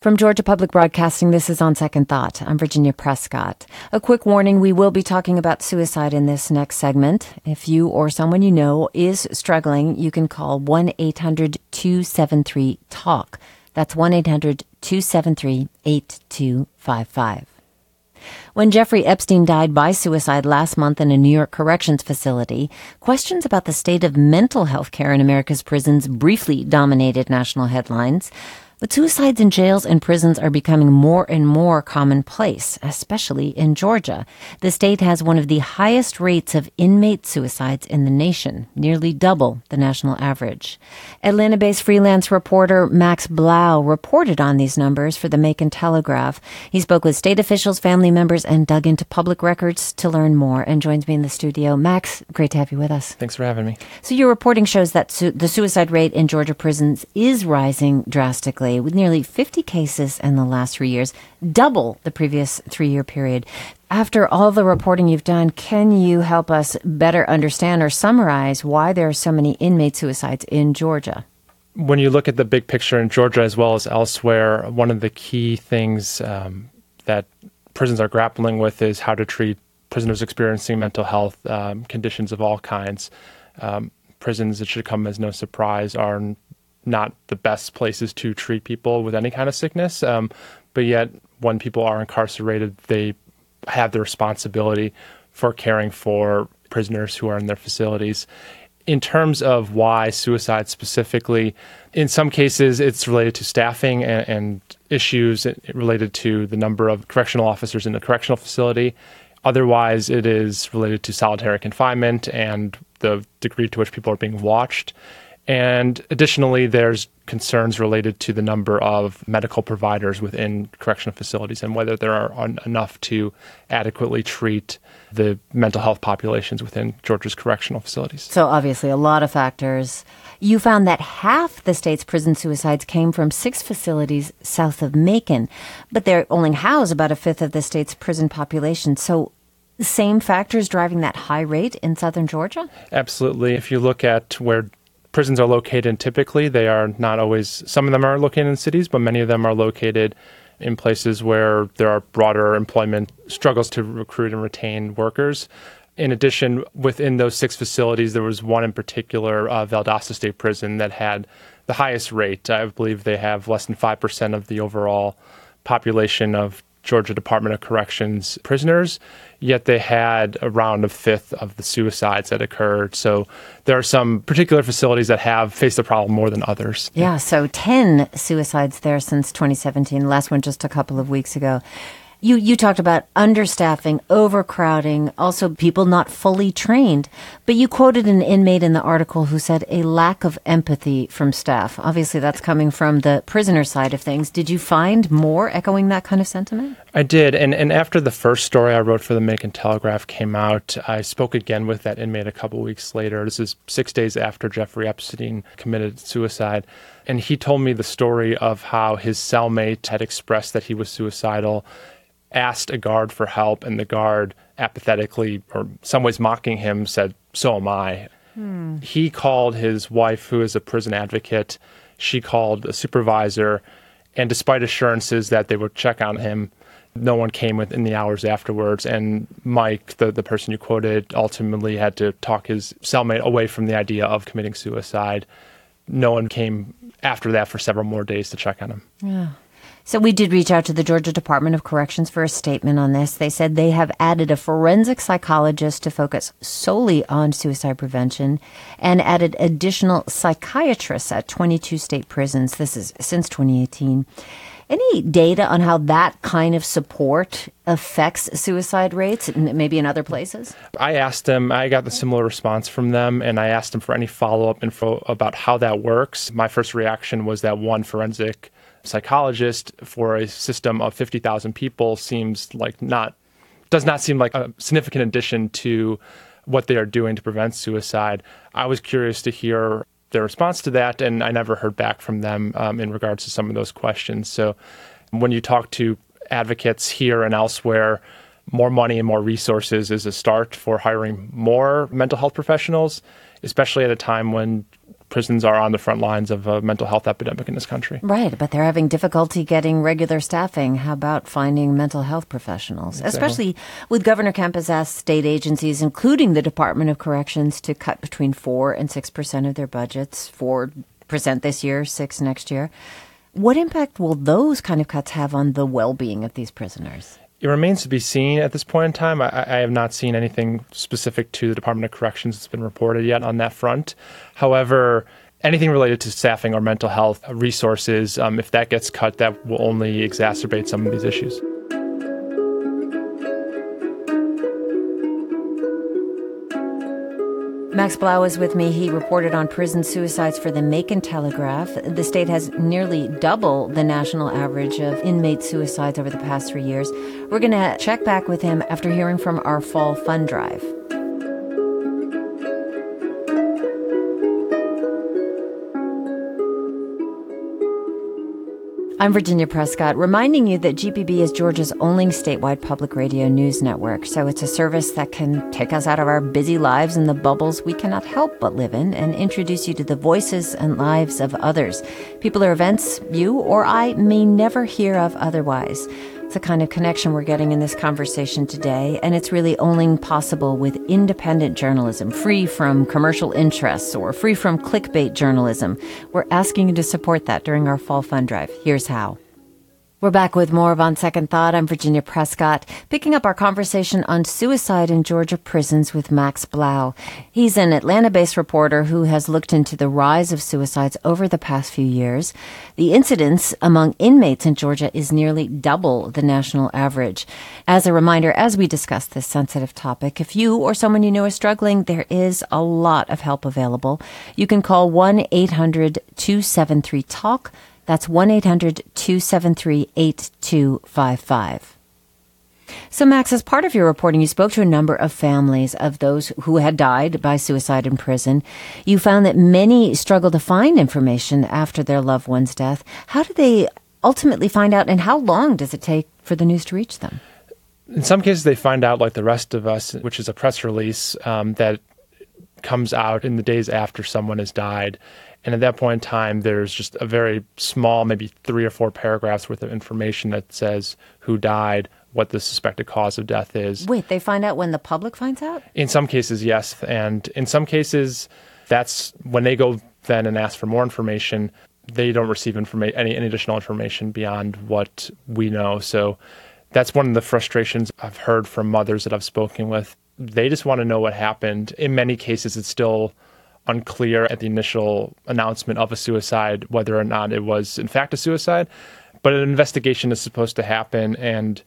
From Georgia Public Broadcasting, this is On Second Thought. I'm Virginia Prescott. A quick warning we will be talking about suicide in this next segment. If you or someone you know is struggling, you can call 1 800 273 TALK. That's 1 800 273 8255. When Jeffrey Epstein died by suicide last month in a New York corrections facility, questions about the state of mental health care in America's prisons briefly dominated national headlines. But suicides in jails and prisons are becoming more and more commonplace, especially in Georgia. The state has one of the highest rates of inmate suicides in the nation, nearly double the national average. Atlanta based freelance reporter Max Blau reported on these numbers for the Macon Telegraph. He spoke with state officials, family members, and dug into public records to learn more and joins me in the studio. Max, great to have you with us. Thanks for having me. So, your reporting shows that su- the suicide rate in Georgia prisons is rising drastically with nearly 50 cases in the last three years, double the previous three year period. After all the reporting you've done, can you help us better understand or summarize why there are so many inmate suicides in Georgia? When you look at the big picture in Georgia as well as elsewhere, one of the key things um, that prisons are grappling with is how to treat prisoners experiencing mental health um, conditions of all kinds. Um, prisons, it should come as no surprise, are not the best places to treat people with any kind of sickness. Um, but yet, when people are incarcerated, they have the responsibility for caring for prisoners who are in their facilities. In terms of why suicide specifically, in some cases it's related to staffing and, and issues related to the number of correctional officers in the correctional facility. Otherwise, it is related to solitary confinement and the degree to which people are being watched. And additionally, there's concerns related to the number of medical providers within correctional facilities and whether there are enough to adequately treat the mental health populations within Georgia's correctional facilities. So, obviously, a lot of factors. You found that half the state's prison suicides came from six facilities south of Macon, but they only house about a fifth of the state's prison population. So, same factors driving that high rate in southern Georgia? Absolutely. If you look at where prisons are located typically they are not always some of them are located in cities but many of them are located in places where there are broader employment struggles to recruit and retain workers. In addition within those six facilities there was one in particular uh, valdosta state prison that had the highest rate. I believe they have less than 5% of the overall population of Georgia Department of Corrections prisoners, yet they had around a fifth of the suicides that occurred. So there are some particular facilities that have faced the problem more than others. Yeah, so 10 suicides there since 2017, last one just a couple of weeks ago. You you talked about understaffing, overcrowding, also people not fully trained. But you quoted an inmate in the article who said a lack of empathy from staff. Obviously, that's coming from the prisoner side of things. Did you find more echoing that kind of sentiment? I did, and and after the first story I wrote for the Macon Telegraph came out, I spoke again with that inmate a couple weeks later. This is six days after Jeffrey Epstein committed suicide. And he told me the story of how his cellmate had expressed that he was suicidal asked a guard for help, and the guard apathetically, or some ways mocking him, said, So am I. Hmm. He called his wife, who is a prison advocate. She called a supervisor, and despite assurances that they would check on him, no one came within the hours afterwards. And Mike, the, the person you quoted, ultimately had to talk his cellmate away from the idea of committing suicide. No one came after that for several more days to check on him. Yeah. So we did reach out to the Georgia Department of Corrections for a statement on this. They said they have added a forensic psychologist to focus solely on suicide prevention and added additional psychiatrists at 22 state prisons. This is since 2018. Any data on how that kind of support affects suicide rates, maybe in other places? I asked them, I got the similar response from them, and I asked them for any follow up info about how that works. My first reaction was that one forensic psychologist for a system of 50,000 people seems like not does not seem like a significant addition to what they are doing to prevent suicide. I was curious to hear their response to that, and I never heard back from them um, in regards to some of those questions. So, when you talk to advocates here and elsewhere, more money and more resources is a start for hiring more mental health professionals, especially at a time when prisons are on the front lines of a mental health epidemic in this country. Right, but they're having difficulty getting regular staffing. How about finding mental health professionals? Exactly. Especially with Governor Kemp has asked state agencies, including the Department of Corrections, to cut between 4 and 6% of their budgets, 4% this year, 6 next year. What impact will those kind of cuts have on the well being of these prisoners? It remains to be seen at this point in time. I, I, have not seen anything specific to the Department of Corrections that's been reported yet on that front. However, anything related to staffing or mental health resources, um, if that gets cut, that will only exacerbate some of these issues. Max Blau is with me. He reported on prison suicides for the Macon Telegraph. The state has nearly double the national average of inmate suicides over the past three years. We're going to check back with him after hearing from our fall fund drive. I'm Virginia Prescott, reminding you that GPB is Georgia's only statewide public radio news network. So it's a service that can take us out of our busy lives and the bubbles we cannot help but live in and introduce you to the voices and lives of others, people or events you or I may never hear of otherwise. It's the kind of connection we're getting in this conversation today, and it's really only possible with independent journalism, free from commercial interests or free from clickbait journalism. We're asking you to support that during our fall fund drive. Here's how. We're back with more of On Second Thought. I'm Virginia Prescott, picking up our conversation on suicide in Georgia prisons with Max Blau. He's an Atlanta based reporter who has looked into the rise of suicides over the past few years. The incidence among inmates in Georgia is nearly double the national average. As a reminder, as we discuss this sensitive topic, if you or someone you know is struggling, there is a lot of help available. You can call 1 800 273 TALK. That's 1 800 273 8255. So, Max, as part of your reporting, you spoke to a number of families of those who had died by suicide in prison. You found that many struggle to find information after their loved one's death. How do they ultimately find out, and how long does it take for the news to reach them? In some cases, they find out, like the rest of us, which is a press release um, that comes out in the days after someone has died. And at that point in time, there's just a very small, maybe three or four paragraphs worth of information that says who died, what the suspected cause of death is. Wait, they find out when the public finds out? In some cases, yes. And in some cases, that's when they go then and ask for more information, they don't receive informa- any, any additional information beyond what we know. So that's one of the frustrations I've heard from mothers that I've spoken with. They just want to know what happened. In many cases, it's still unclear at the initial announcement of a suicide whether or not it was in fact a suicide. But an investigation is supposed to happen, and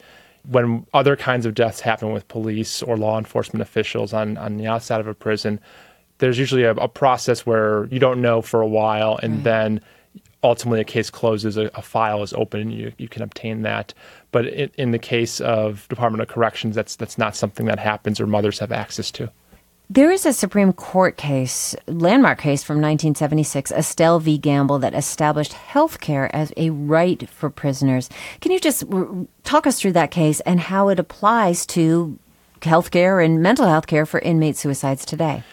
when other kinds of deaths happen with police or law enforcement officials on, on the outside of a prison, there's usually a, a process where you don't know for a while, and mm. then ultimately a case closes, a, a, file is open, and you, you can obtain that. But in, in the case of Department of Corrections, that's that's not something that happens or mothers have access to. There is a Supreme Court case, landmark case from 1976, Estelle v. Gamble, that established health care as a right for prisoners. Can you just talk us through that case and how it applies to health care and mental health care for inmate suicides today?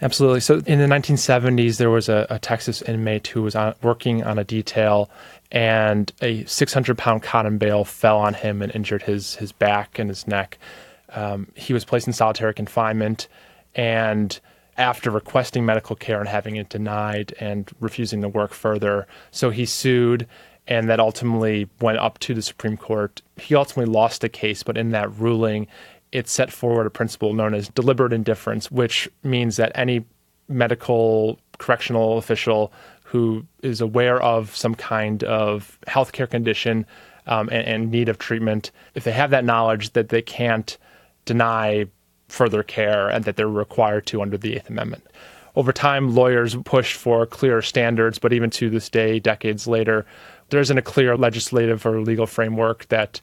Absolutely. So in the 1970s, there was a, a Texas inmate who was on, working on a detail, and a 600 pound cotton bale fell on him and injured his, his back and his neck. Um, he was placed in solitary confinement and after requesting medical care and having it denied and refusing to work further. So he sued, and that ultimately went up to the Supreme Court. He ultimately lost the case, but in that ruling, it set forward a principle known as deliberate indifference, which means that any medical correctional official who is aware of some kind of healthcare condition um, and, and need of treatment, if they have that knowledge that they can't deny further care and that they're required to under the Eighth Amendment. Over time, lawyers pushed for clearer standards, but even to this day, decades later, there isn't a clear legislative or legal framework that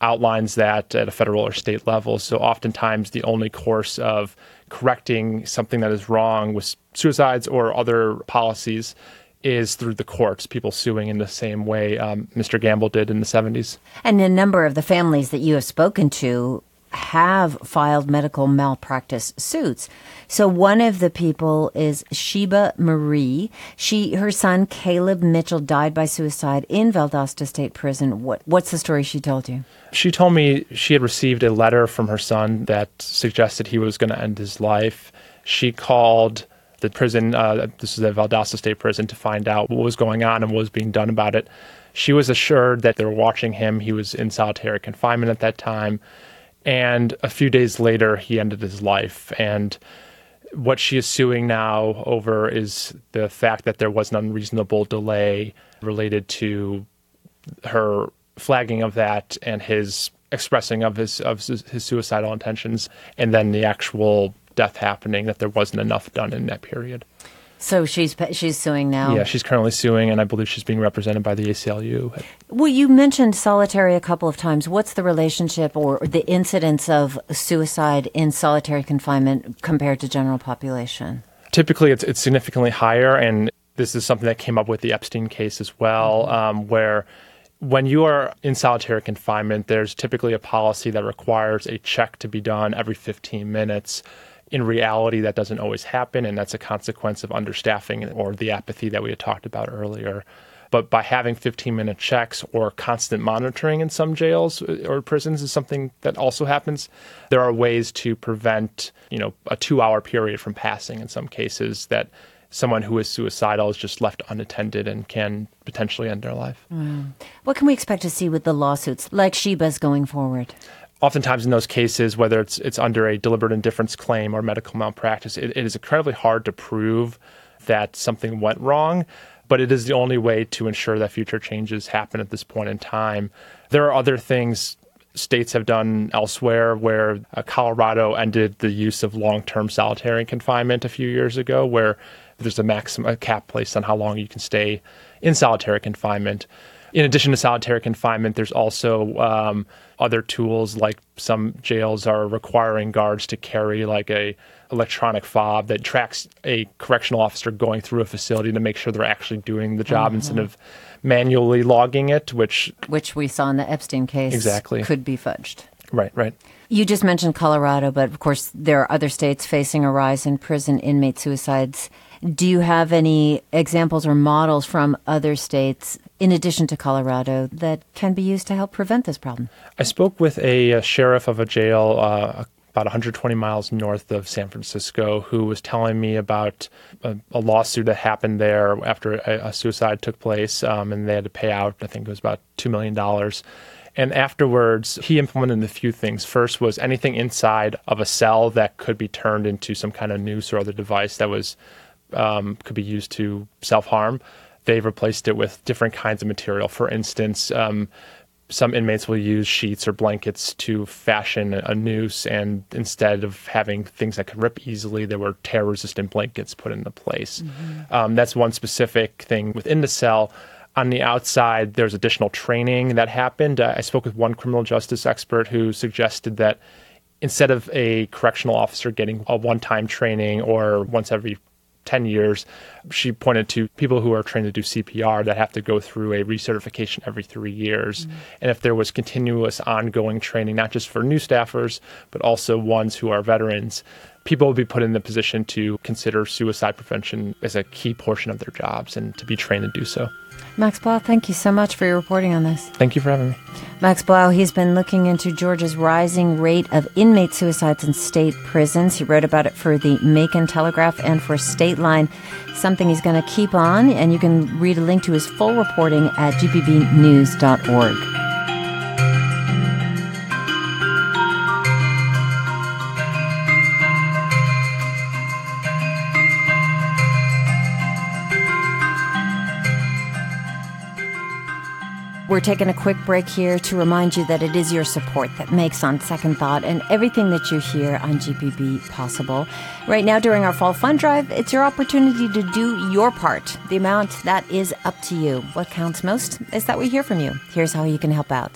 outlines that at a federal or state level. So oftentimes, the only course of correcting something that is wrong with suicides or other policies is through the courts, people suing in the same way um, Mr. Gamble did in the 70s. And a number of the families that you have spoken to have filed medical malpractice suits. So one of the people is Sheba Marie. She, her son Caleb Mitchell died by suicide in Valdosta State Prison. What, what's the story she told you? She told me she had received a letter from her son that suggested he was going to end his life. She called the prison, uh, this is a Valdosta State Prison, to find out what was going on and what was being done about it. She was assured that they were watching him. He was in solitary confinement at that time. And a few days later, he ended his life. And what she is suing now over is the fact that there was an unreasonable delay related to her flagging of that and his expressing of his of his suicidal intentions, and then the actual death happening that there wasn't enough done in that period. So she's she's suing now. Yeah, she's currently suing, and I believe she's being represented by the ACLU. Well, you mentioned solitary a couple of times. What's the relationship or the incidence of suicide in solitary confinement compared to general population? Typically, it's it's significantly higher, and this is something that came up with the Epstein case as well, mm-hmm. um, where when you are in solitary confinement, there's typically a policy that requires a check to be done every 15 minutes in reality, that doesn't always happen, and that's a consequence of understaffing or the apathy that we had talked about earlier. But by having 15 minute checks or constant monitoring in some jails uh, or prisons is something that also happens. There are ways to prevent, you know, a two hour period from passing in some cases that someone who is suicidal is just left unattended and can potentially end their life. Mm. What can we expect to see with the lawsuits like Sheba's going forward? Oftentimes in those cases, whether it's it's under a deliberate indifference claim or medical malpractice, it, it is incredibly hard to prove that something went wrong. But it is the only way to ensure that future changes happen at this point in time. There are other things states have done elsewhere where uh, Colorado ended the use of long-term solitary confinement a few years ago where there's a maximum a cap placed on how long you can stay in solitary confinement in addition to solitary confinement, there's also um, other tools like some jails are requiring guards to carry like a electronic fob that tracks a correctional officer going through a facility to make sure they're actually doing the job mm-hmm. instead of manually logging it, which which we saw in the Epstein case exactly could be fudged. Right, right. You just mentioned Colorado, but of course there are other states facing a rise in prison inmate suicides. Do you have any examples or models from other states, in addition to Colorado, that can be used to help prevent this problem? I spoke with a, a sheriff of a jail uh, about 120 miles north of San Francisco who was telling me about a, a lawsuit that happened there after a, a suicide took place, um, and they had to pay out, I think it was about $2 million. And afterwards, he implemented a few things. First was anything inside of a cell that could be turned into some kind of noose or other device that was um, could be used to self harm. They've replaced it with different kinds of material. For instance, um, some inmates will use sheets or blankets to fashion a noose, and instead of having things that could rip easily, there were tear resistant blankets put into place. Mm-hmm. Um, that's one specific thing within the cell. On the outside, there's additional training that happened. I spoke with one criminal justice expert who suggested that instead of a correctional officer getting a one time training or once every 10 years. She pointed to people who are trained to do CPR that have to go through a recertification every three years. Mm-hmm. And if there was continuous ongoing training, not just for new staffers, but also ones who are veterans, people would be put in the position to consider suicide prevention as a key portion of their jobs and to be trained to do so. Max Blau, thank you so much for your reporting on this. Thank you for having me. Max Blau, he's been looking into Georgia's rising rate of inmate suicides in state prisons. He wrote about it for the Macon Telegraph and for Stateline, something he's going to keep on, and you can read a link to his full reporting at gpbnews.org. We're taking a quick break here to remind you that it is your support that makes On Second Thought and everything that you hear on GPB possible. Right now, during our Fall Fund Drive, it's your opportunity to do your part. The amount that is up to you. What counts most is that we hear from you. Here's how you can help out.